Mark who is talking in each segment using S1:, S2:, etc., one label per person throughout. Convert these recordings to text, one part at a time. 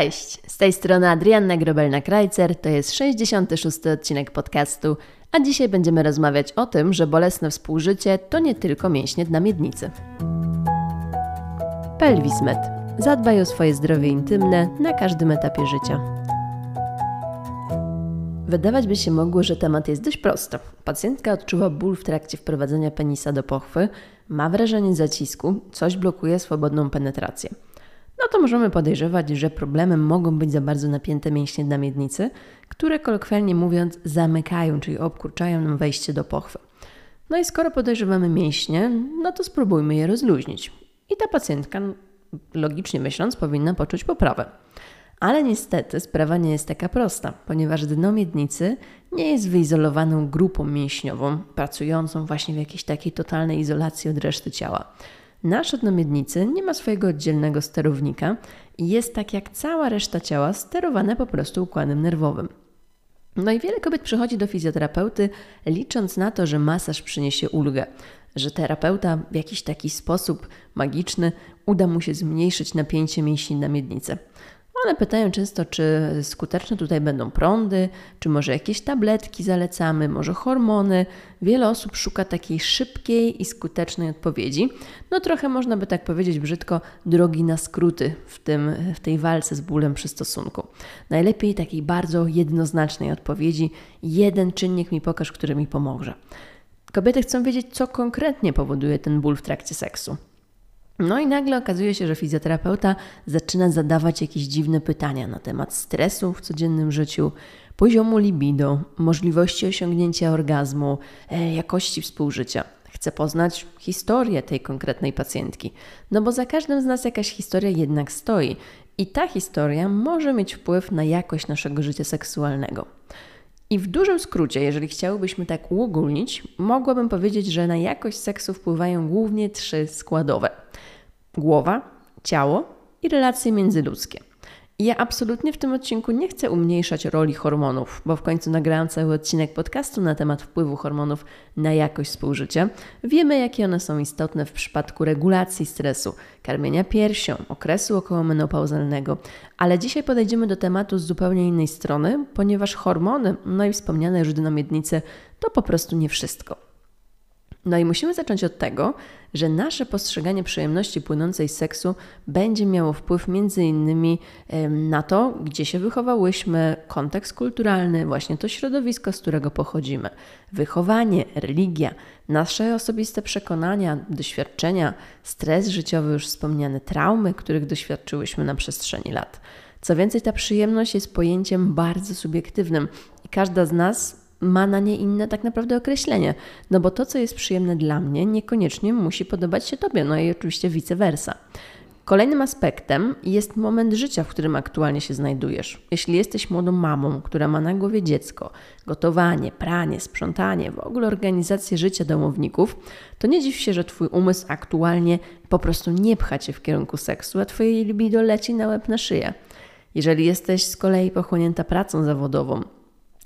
S1: Cześć, z tej strony Adrianna Grobelna-Krajcer, to jest 66. odcinek podcastu, a dzisiaj będziemy rozmawiać o tym, że bolesne współżycie to nie tylko mięśnie dna miednicy. Pelwismed. Zadbaj o swoje zdrowie intymne na każdym etapie życia. Wydawać by się mogło, że temat jest dość prosty. Pacjentka odczuwa ból w trakcie wprowadzenia penisa do pochwy, ma wrażenie zacisku, coś blokuje swobodną penetrację no to możemy podejrzewać, że problemem mogą być za bardzo napięte mięśnie na miednicy, które kolokwialnie mówiąc zamykają, czyli obkurczają nam wejście do pochwy. No i skoro podejrzewamy mięśnie, no to spróbujmy je rozluźnić. I ta pacjentka, logicznie myśląc, powinna poczuć poprawę. Ale niestety sprawa nie jest taka prosta, ponieważ dno miednicy nie jest wyizolowaną grupą mięśniową, pracującą właśnie w jakiejś takiej totalnej izolacji od reszty ciała. Nasz miednicy nie ma swojego oddzielnego sterownika i jest tak jak cała reszta ciała sterowane po prostu układem nerwowym. No i wiele kobiet przychodzi do fizjoterapeuty licząc na to, że masaż przyniesie ulgę, że terapeuta w jakiś taki sposób magiczny uda mu się zmniejszyć napięcie mięśni na miednicę. One pytają często, czy skuteczne tutaj będą prądy, czy może jakieś tabletki zalecamy, może hormony. Wiele osób szuka takiej szybkiej i skutecznej odpowiedzi. No trochę można by tak powiedzieć brzydko, drogi na skróty w, tym, w tej walce z bólem przy stosunku. Najlepiej takiej bardzo jednoznacznej odpowiedzi. Jeden czynnik mi pokaż, który mi pomoże. Kobiety chcą wiedzieć, co konkretnie powoduje ten ból w trakcie seksu. No i nagle okazuje się, że fizjoterapeuta zaczyna zadawać jakieś dziwne pytania na temat stresu w codziennym życiu, poziomu libido, możliwości osiągnięcia orgazmu, e, jakości współżycia. Chce poznać historię tej konkretnej pacjentki, no bo za każdym z nas jakaś historia jednak stoi i ta historia może mieć wpływ na jakość naszego życia seksualnego. I w dużym skrócie, jeżeli chciałybyśmy tak uogólnić, mogłabym powiedzieć, że na jakość seksu wpływają głównie trzy składowe – głowa, ciało i relacje międzyludzkie. I ja absolutnie w tym odcinku nie chcę umniejszać roli hormonów, bo w końcu nagrałam cały odcinek podcastu na temat wpływu hormonów na jakość współżycia. Wiemy, jakie one są istotne w przypadku regulacji stresu, karmienia piersią, okresu okołomenopauzalnego, ale dzisiaj podejdziemy do tematu z zupełnie innej strony, ponieważ hormony, no i wspomniane już dynamiednice, to po prostu nie wszystko. No i musimy zacząć od tego, że nasze postrzeganie przyjemności płynącej z seksu będzie miało wpływ między innymi na to, gdzie się wychowałyśmy, kontekst kulturalny, właśnie to środowisko, z którego pochodzimy, wychowanie, religia, nasze osobiste przekonania, doświadczenia, stres życiowy, już wspomniane traumy, których doświadczyłyśmy na przestrzeni lat. Co więcej, ta przyjemność jest pojęciem bardzo subiektywnym i każda z nas ma na nie inne tak naprawdę określenie. No bo to, co jest przyjemne dla mnie, niekoniecznie musi podobać się Tobie, no i oczywiście vice versa. Kolejnym aspektem jest moment życia, w którym aktualnie się znajdujesz. Jeśli jesteś młodą mamą, która ma na głowie dziecko, gotowanie, pranie, sprzątanie, w ogóle organizację życia domowników, to nie dziw się, że Twój umysł aktualnie po prostu nie pcha Cię w kierunku seksu, a Twoje libido leci na łeb na szyję. Jeżeli jesteś z kolei pochłonięta pracą zawodową,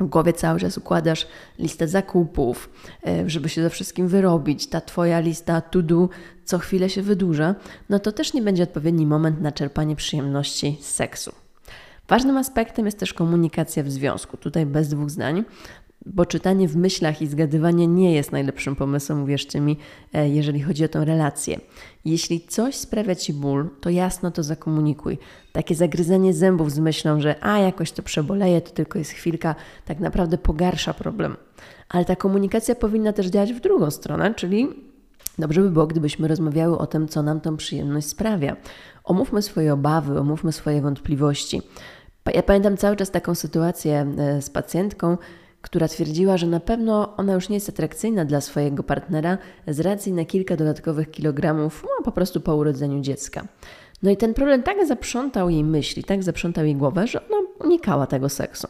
S1: w głowie cały czas układasz listę zakupów, e, żeby się ze wszystkim wyrobić, ta Twoja lista to do co chwilę się wydłuża, no to też nie będzie odpowiedni moment na czerpanie przyjemności z seksu. Ważnym aspektem jest też komunikacja w związku. Tutaj bez dwóch zdań bo czytanie w myślach i zgadywanie nie jest najlepszym pomysłem, uwierzcie mi, e, jeżeli chodzi o tę relację. Jeśli coś sprawia ci ból, to jasno to zakomunikuj. Takie zagryzenie zębów z myślą, że a jakoś to przeboleje, to tylko jest chwilka, tak naprawdę pogarsza problem. Ale ta komunikacja powinna też działać w drugą stronę, czyli dobrze by było, gdybyśmy rozmawiały o tym, co nam tą przyjemność sprawia. Omówmy swoje obawy, omówmy swoje wątpliwości. Ja pamiętam cały czas taką sytuację e, z pacjentką, która twierdziła, że na pewno ona już nie jest atrakcyjna dla swojego partnera z racji na kilka dodatkowych kilogramów, no, po prostu po urodzeniu dziecka. No i ten problem tak zaprzątał jej myśli, tak zaprzątał jej głowę, że ona unikała tego seksu.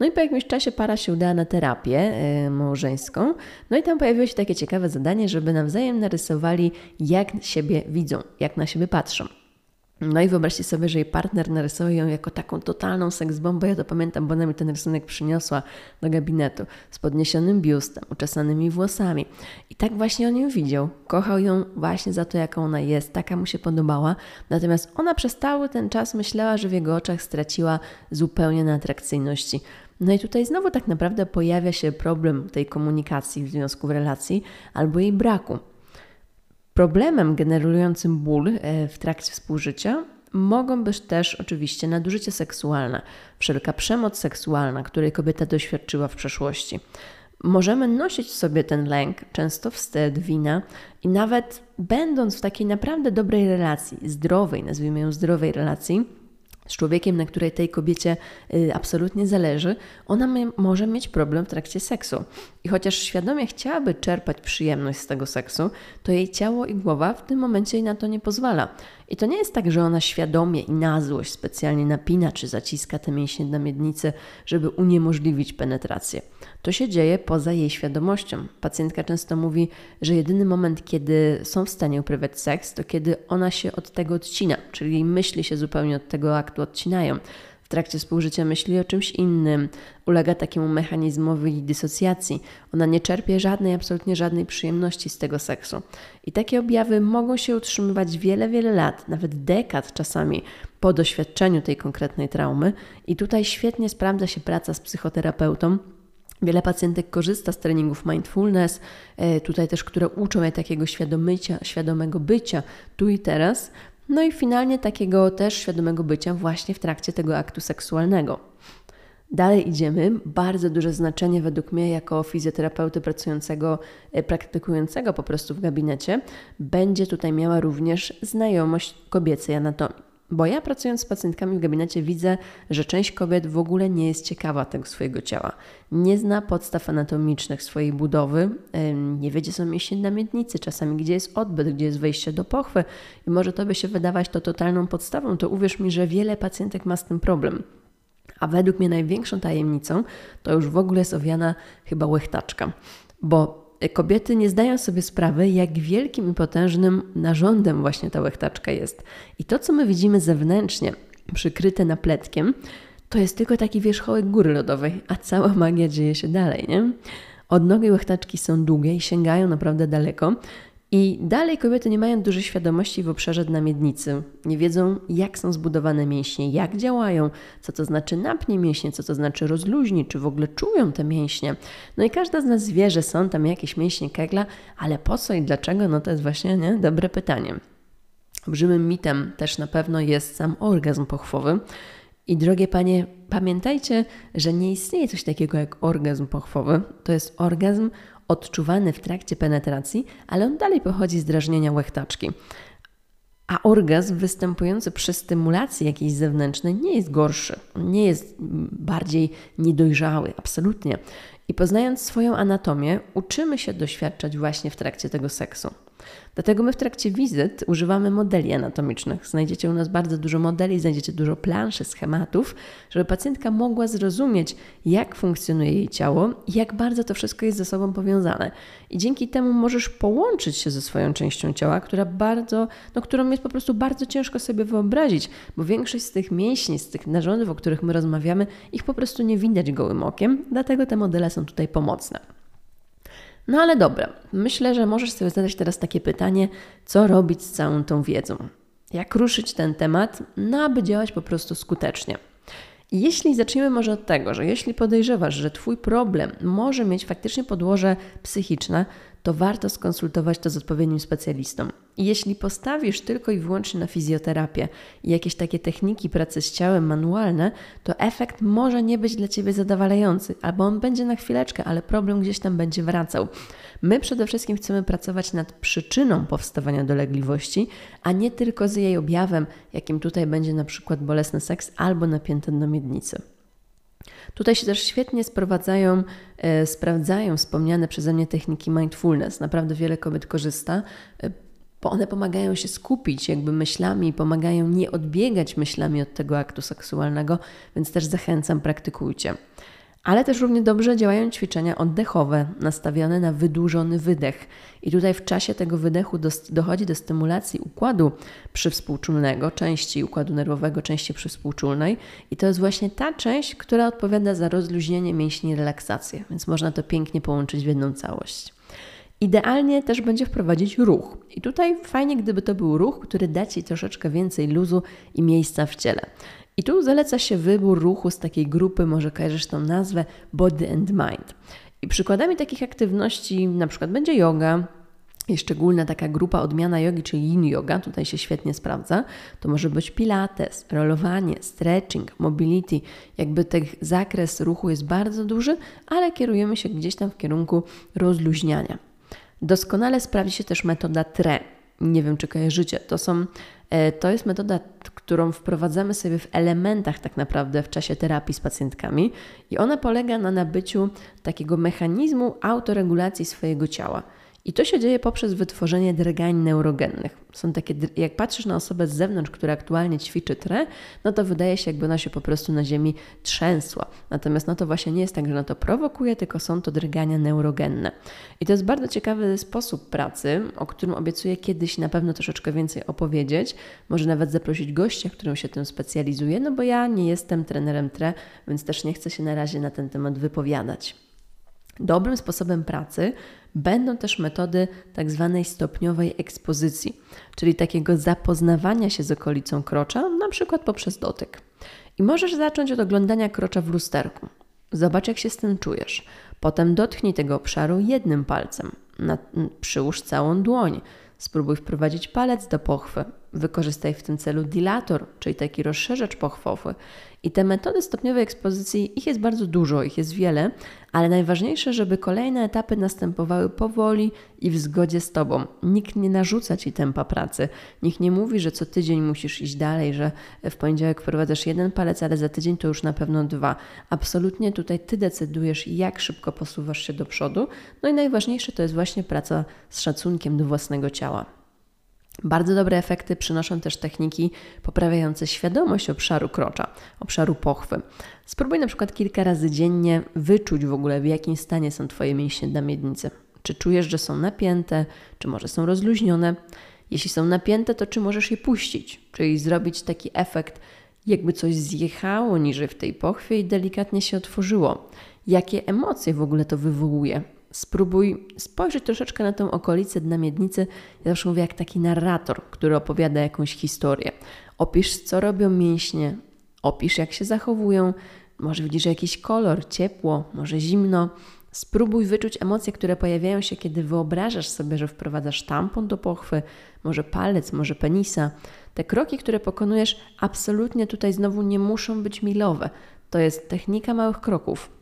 S1: No i po jakimś czasie para się udała na terapię yy, małżeńską, no i tam pojawiło się takie ciekawe zadanie, żeby nawzajem narysowali, jak siebie widzą, jak na siebie patrzą. No i wyobraźcie sobie, że jej partner narysuje ją jako taką totalną seksbombę. Ja to pamiętam, bo ona mi ten rysunek przyniosła do gabinetu z podniesionym biustem, uczesanymi włosami. I tak właśnie on ją widział. Kochał ją właśnie za to, jaką ona jest. Taka mu się podobała. Natomiast ona przez cały ten czas myślała, że w jego oczach straciła zupełnie na atrakcyjności. No i tutaj znowu tak naprawdę pojawia się problem tej komunikacji w związku w relacji albo jej braku. Problemem generującym ból e, w trakcie współżycia mogą być też oczywiście nadużycie seksualne, wszelka przemoc seksualna, której kobieta doświadczyła w przeszłości. Możemy nosić sobie ten lęk, często wstyd, wina i nawet będąc w takiej naprawdę dobrej relacji, zdrowej, nazwijmy ją zdrowej relacji, z człowiekiem, na której tej kobiecie y, absolutnie zależy, ona może mieć problem w trakcie seksu. I chociaż świadomie chciałaby czerpać przyjemność z tego seksu, to jej ciało i głowa w tym momencie na to nie pozwala. I to nie jest tak, że ona świadomie i na złość specjalnie napina czy zaciska te mięśnie na miednicy, żeby uniemożliwić penetrację. To się dzieje poza jej świadomością. Pacjentka często mówi, że jedyny moment, kiedy są w stanie uprawiać seks, to kiedy ona się od tego odcina, czyli myśli się zupełnie od tego aktu odcinają. W trakcie współżycia myśli o czymś innym, ulega takiemu mechanizmowi dysocjacji. Ona nie czerpie żadnej, absolutnie żadnej przyjemności z tego seksu. I takie objawy mogą się utrzymywać wiele, wiele lat, nawet dekad czasami po doświadczeniu tej konkretnej traumy. I tutaj świetnie sprawdza się praca z psychoterapeutą, Wiele pacjentek korzysta z treningów mindfulness, e, tutaj też, które uczą je takiego świadomycia, świadomego bycia tu i teraz, no i finalnie takiego też świadomego bycia właśnie w trakcie tego aktu seksualnego. Dalej idziemy. Bardzo duże znaczenie według mnie jako fizjoterapeuty pracującego, e, praktykującego po prostu w gabinecie będzie tutaj miała również znajomość kobiecej anatomii. Bo ja pracując z pacjentkami w gabinecie widzę, że część kobiet w ogóle nie jest ciekawa tego swojego ciała. Nie zna podstaw anatomicznych swojej budowy, nie wie, gdzie są mięśnie miednicy, czasami gdzie jest odbyt, gdzie jest wejście do pochwy i może to by się wydawać to totalną podstawą, to uwierz mi, że wiele pacjentek ma z tym problem. A według mnie największą tajemnicą to już w ogóle jest owiana chyba łechtaczka, bo kobiety nie zdają sobie sprawy, jak wielkim i potężnym narządem właśnie ta łechtaczka jest. I to, co my widzimy zewnętrznie, przykryte napletkiem, to jest tylko taki wierzchołek góry lodowej, a cała magia dzieje się dalej, nie? Odnogi łechtaczki są długie i sięgają naprawdę daleko. I dalej kobiety nie mają dużej świadomości w obszarze dna miednicy. Nie wiedzą, jak są zbudowane mięśnie, jak działają, co to znaczy napnie mięśnie, co to znaczy rozluźni, czy w ogóle czują te mięśnie. No i każda z nas wie, że są tam jakieś mięśnie kegla, ale po co i dlaczego? No to jest właśnie nie? dobre pytanie. Olbrzymim mitem też na pewno jest sam orgazm pochwowy. I drogie panie, pamiętajcie, że nie istnieje coś takiego jak orgazm pochwowy. To jest orgazm odczuwany w trakcie penetracji, ale on dalej pochodzi z drażnienia łechtaczki. A orgazm występujący przy stymulacji jakiejś zewnętrznej nie jest gorszy, nie jest bardziej niedojrzały, absolutnie. I poznając swoją anatomię, uczymy się doświadczać właśnie w trakcie tego seksu. Dlatego my w trakcie wizyt używamy modeli anatomicznych. Znajdziecie u nas bardzo dużo modeli, znajdziecie dużo planszy, schematów, żeby pacjentka mogła zrozumieć, jak funkcjonuje jej ciało i jak bardzo to wszystko jest ze sobą powiązane. I dzięki temu możesz połączyć się ze swoją częścią ciała, która bardzo, no, którą jest po prostu bardzo ciężko sobie wyobrazić, bo większość z tych mięśni, z tych narządów, o których my rozmawiamy, ich po prostu nie widać gołym okiem, dlatego te modele są tutaj pomocne. No ale dobra, myślę, że możesz sobie zadać teraz takie pytanie, co robić z całą tą wiedzą? Jak ruszyć ten temat, no aby działać po prostu skutecznie? Jeśli zaczniemy może od tego, że jeśli podejrzewasz, że Twój problem może mieć faktycznie podłoże psychiczne, to warto skonsultować to z odpowiednim specjalistą. Jeśli postawisz tylko i wyłącznie na fizjoterapię i jakieś takie techniki pracy z ciałem manualne, to efekt może nie być dla Ciebie zadowalający, albo on będzie na chwileczkę, ale problem gdzieś tam będzie wracał. My przede wszystkim chcemy pracować nad przyczyną powstawania dolegliwości, a nie tylko z jej objawem, jakim tutaj będzie na przykład bolesny seks albo napięte do miednicy. Tutaj się też świetnie sprowadzają, e, sprawdzają wspomniane przeze mnie techniki mindfulness. Naprawdę wiele kobiet korzysta, e, bo one pomagają się skupić jakby myślami, pomagają nie odbiegać myślami od tego aktu seksualnego, więc też zachęcam, praktykujcie. Ale też równie dobrze działają ćwiczenia oddechowe, nastawione na wydłużony wydech. I tutaj w czasie tego wydechu do, dochodzi do stymulacji układu przywspółczulnego, części układu nerwowego, części przywspółczulnej. I to jest właśnie ta część, która odpowiada za rozluźnienie mięśni i relaksację. Więc można to pięknie połączyć w jedną całość. Idealnie też będzie wprowadzić ruch. I tutaj fajnie, gdyby to był ruch, który da Ci troszeczkę więcej luzu i miejsca w ciele. I tu zaleca się wybór ruchu z takiej grupy, może kojarzysz tą nazwę Body and Mind. I przykładami takich aktywności na przykład będzie yoga, i szczególna taka grupa odmiana jogi, czyli yin yoga, tutaj się świetnie sprawdza. To może być pilates, rolowanie, stretching, mobility. Jakby ten zakres ruchu jest bardzo duży, ale kierujemy się gdzieś tam w kierunku rozluźniania. Doskonale sprawdzi się też metoda TRE. Nie wiem, czy kojarzycie. To, są, e, to jest metoda, którą wprowadzamy sobie w elementach tak naprawdę w czasie terapii z pacjentkami i ona polega na nabyciu takiego mechanizmu autoregulacji swojego ciała. I to się dzieje poprzez wytworzenie drgań neurogennych. Są takie, jak patrzysz na osobę z zewnątrz, która aktualnie ćwiczy tre, no to wydaje się, jakby ona się po prostu na ziemi trzęsła. Natomiast no to właśnie nie jest tak, że ona to prowokuje, tylko są to drgania neurogenne. I to jest bardzo ciekawy sposób pracy, o którym obiecuję kiedyś na pewno troszeczkę więcej opowiedzieć. Może nawet zaprosić gościa, który się tym specjalizuje, no bo ja nie jestem trenerem tre, więc też nie chcę się na razie na ten temat wypowiadać. Dobrym sposobem pracy będą też metody tak zwanej stopniowej ekspozycji, czyli takiego zapoznawania się z okolicą krocza, na przykład poprzez dotyk. I możesz zacząć od oglądania krocza w lusterku. Zobacz, jak się z tym czujesz. Potem dotknij tego obszaru jednym palcem. Na, przyłóż całą dłoń. Spróbuj wprowadzić palec do pochwy. Wykorzystaj w tym celu dilator, czyli taki rozszerzacz pochwowy. I te metody stopniowej ekspozycji, ich jest bardzo dużo, ich jest wiele, ale najważniejsze, żeby kolejne etapy następowały powoli i w zgodzie z Tobą. Nikt nie narzuca Ci tempa pracy. Nikt nie mówi, że co tydzień musisz iść dalej, że w poniedziałek wprowadzasz jeden palec, ale za tydzień to już na pewno dwa. Absolutnie tutaj Ty decydujesz, jak szybko posuwasz się do przodu. No i najważniejsze to jest właśnie praca z szacunkiem do własnego ciała. Bardzo dobre efekty przynoszą też techniki poprawiające świadomość obszaru krocza, obszaru pochwy. Spróbuj na przykład kilka razy dziennie wyczuć w ogóle, w jakim stanie są Twoje mięśnie na miednicy. Czy czujesz, że są napięte, czy może są rozluźnione? Jeśli są napięte, to czy możesz je puścić, czyli zrobić taki efekt, jakby coś zjechało niżej w tej pochwie i delikatnie się otworzyło. Jakie emocje w ogóle to wywołuje? Spróbuj spojrzeć troszeczkę na tę okolicę dna miednicy. Ja zawsze mówię jak taki narrator, który opowiada jakąś historię. Opisz, co robią mięśnie, opisz, jak się zachowują. Może widzisz jakiś kolor, ciepło, może zimno. Spróbuj wyczuć emocje, które pojawiają się, kiedy wyobrażasz sobie, że wprowadzasz tampon do pochwy, może palec, może penisa. Te kroki, które pokonujesz, absolutnie tutaj znowu nie muszą być milowe. To jest technika małych kroków.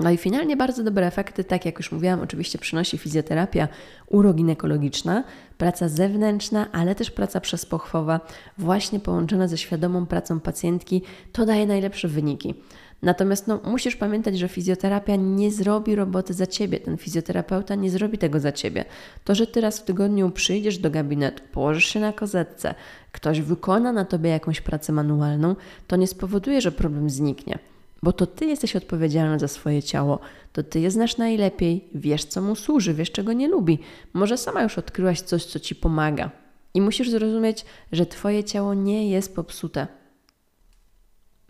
S1: No i finalnie bardzo dobre efekty, tak jak już mówiłam, oczywiście przynosi fizjoterapia uroginekologiczna, praca zewnętrzna, ale też praca przespochwowa, właśnie połączona ze świadomą pracą pacjentki, to daje najlepsze wyniki. Natomiast no, musisz pamiętać, że fizjoterapia nie zrobi roboty za ciebie. Ten fizjoterapeuta nie zrobi tego za ciebie. To, że ty raz w tygodniu przyjdziesz do gabinetu, położysz się na kozetce, ktoś wykona na tobie jakąś pracę manualną, to nie spowoduje, że problem zniknie bo to ty jesteś odpowiedzialny za swoje ciało, to ty je znasz najlepiej, wiesz co mu służy, wiesz czego nie lubi. Może sama już odkryłaś coś, co ci pomaga. I musisz zrozumieć, że twoje ciało nie jest popsute.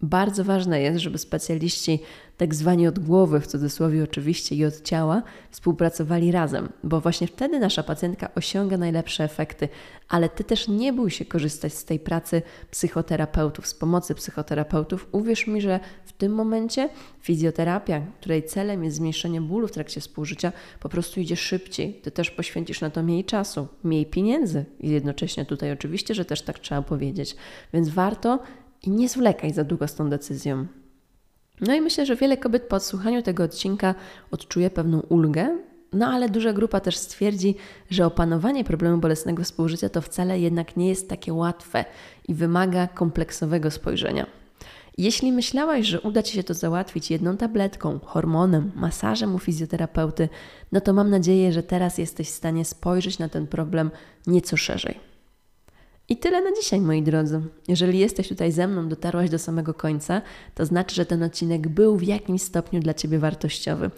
S1: Bardzo ważne jest, żeby specjaliści, tak zwani od głowy, w cudzysłowie oczywiście, i od ciała, współpracowali razem, bo właśnie wtedy nasza pacjentka osiąga najlepsze efekty. Ale ty też nie bój się korzystać z tej pracy psychoterapeutów, z pomocy psychoterapeutów. Uwierz mi, że w tym momencie fizjoterapia, której celem jest zmniejszenie bólu w trakcie współżycia, po prostu idzie szybciej. Ty też poświęcisz na to mniej czasu, mniej pieniędzy i jednocześnie tutaj oczywiście, że też tak trzeba powiedzieć. Więc warto i nie zwlekaj za długo z tą decyzją. No i myślę, że wiele kobiet po odsłuchaniu tego odcinka odczuje pewną ulgę, no ale duża grupa też stwierdzi, że opanowanie problemu bolesnego współżycia to wcale jednak nie jest takie łatwe i wymaga kompleksowego spojrzenia. Jeśli myślałaś, że uda Ci się to załatwić jedną tabletką, hormonem, masażem u fizjoterapeuty, no to mam nadzieję, że teraz jesteś w stanie spojrzeć na ten problem nieco szerzej. I tyle na dzisiaj, moi drodzy. Jeżeli jesteś tutaj ze mną, dotarłaś do samego końca, to znaczy, że ten odcinek był w jakimś stopniu dla Ciebie wartościowy.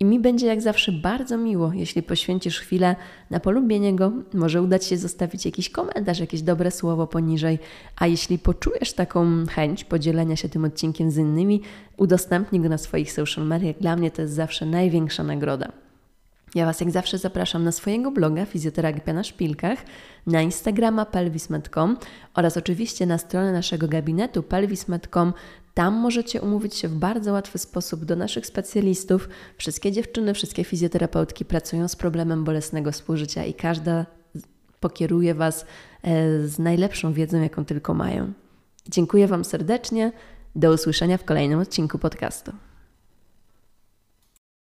S1: I mi będzie jak zawsze bardzo miło, jeśli poświęcisz chwilę na polubienie go. Może udać się zostawić jakiś komentarz, jakieś dobre słowo poniżej. A jeśli poczujesz taką chęć podzielenia się tym odcinkiem z innymi, udostępnij go na swoich social mediach. Dla mnie to jest zawsze największa nagroda. Ja Was jak zawsze zapraszam na swojego bloga Fizjoterapia na Szpilkach, na Instagrama pelvis.com oraz oczywiście na stronę naszego gabinetu pelvis.com. Tam możecie umówić się w bardzo łatwy sposób do naszych specjalistów. Wszystkie dziewczyny, wszystkie fizjoterapeutki pracują z problemem bolesnego współżycia i każda pokieruje Was e, z najlepszą wiedzą, jaką tylko mają. Dziękuję Wam serdecznie. Do usłyszenia w kolejnym odcinku podcastu.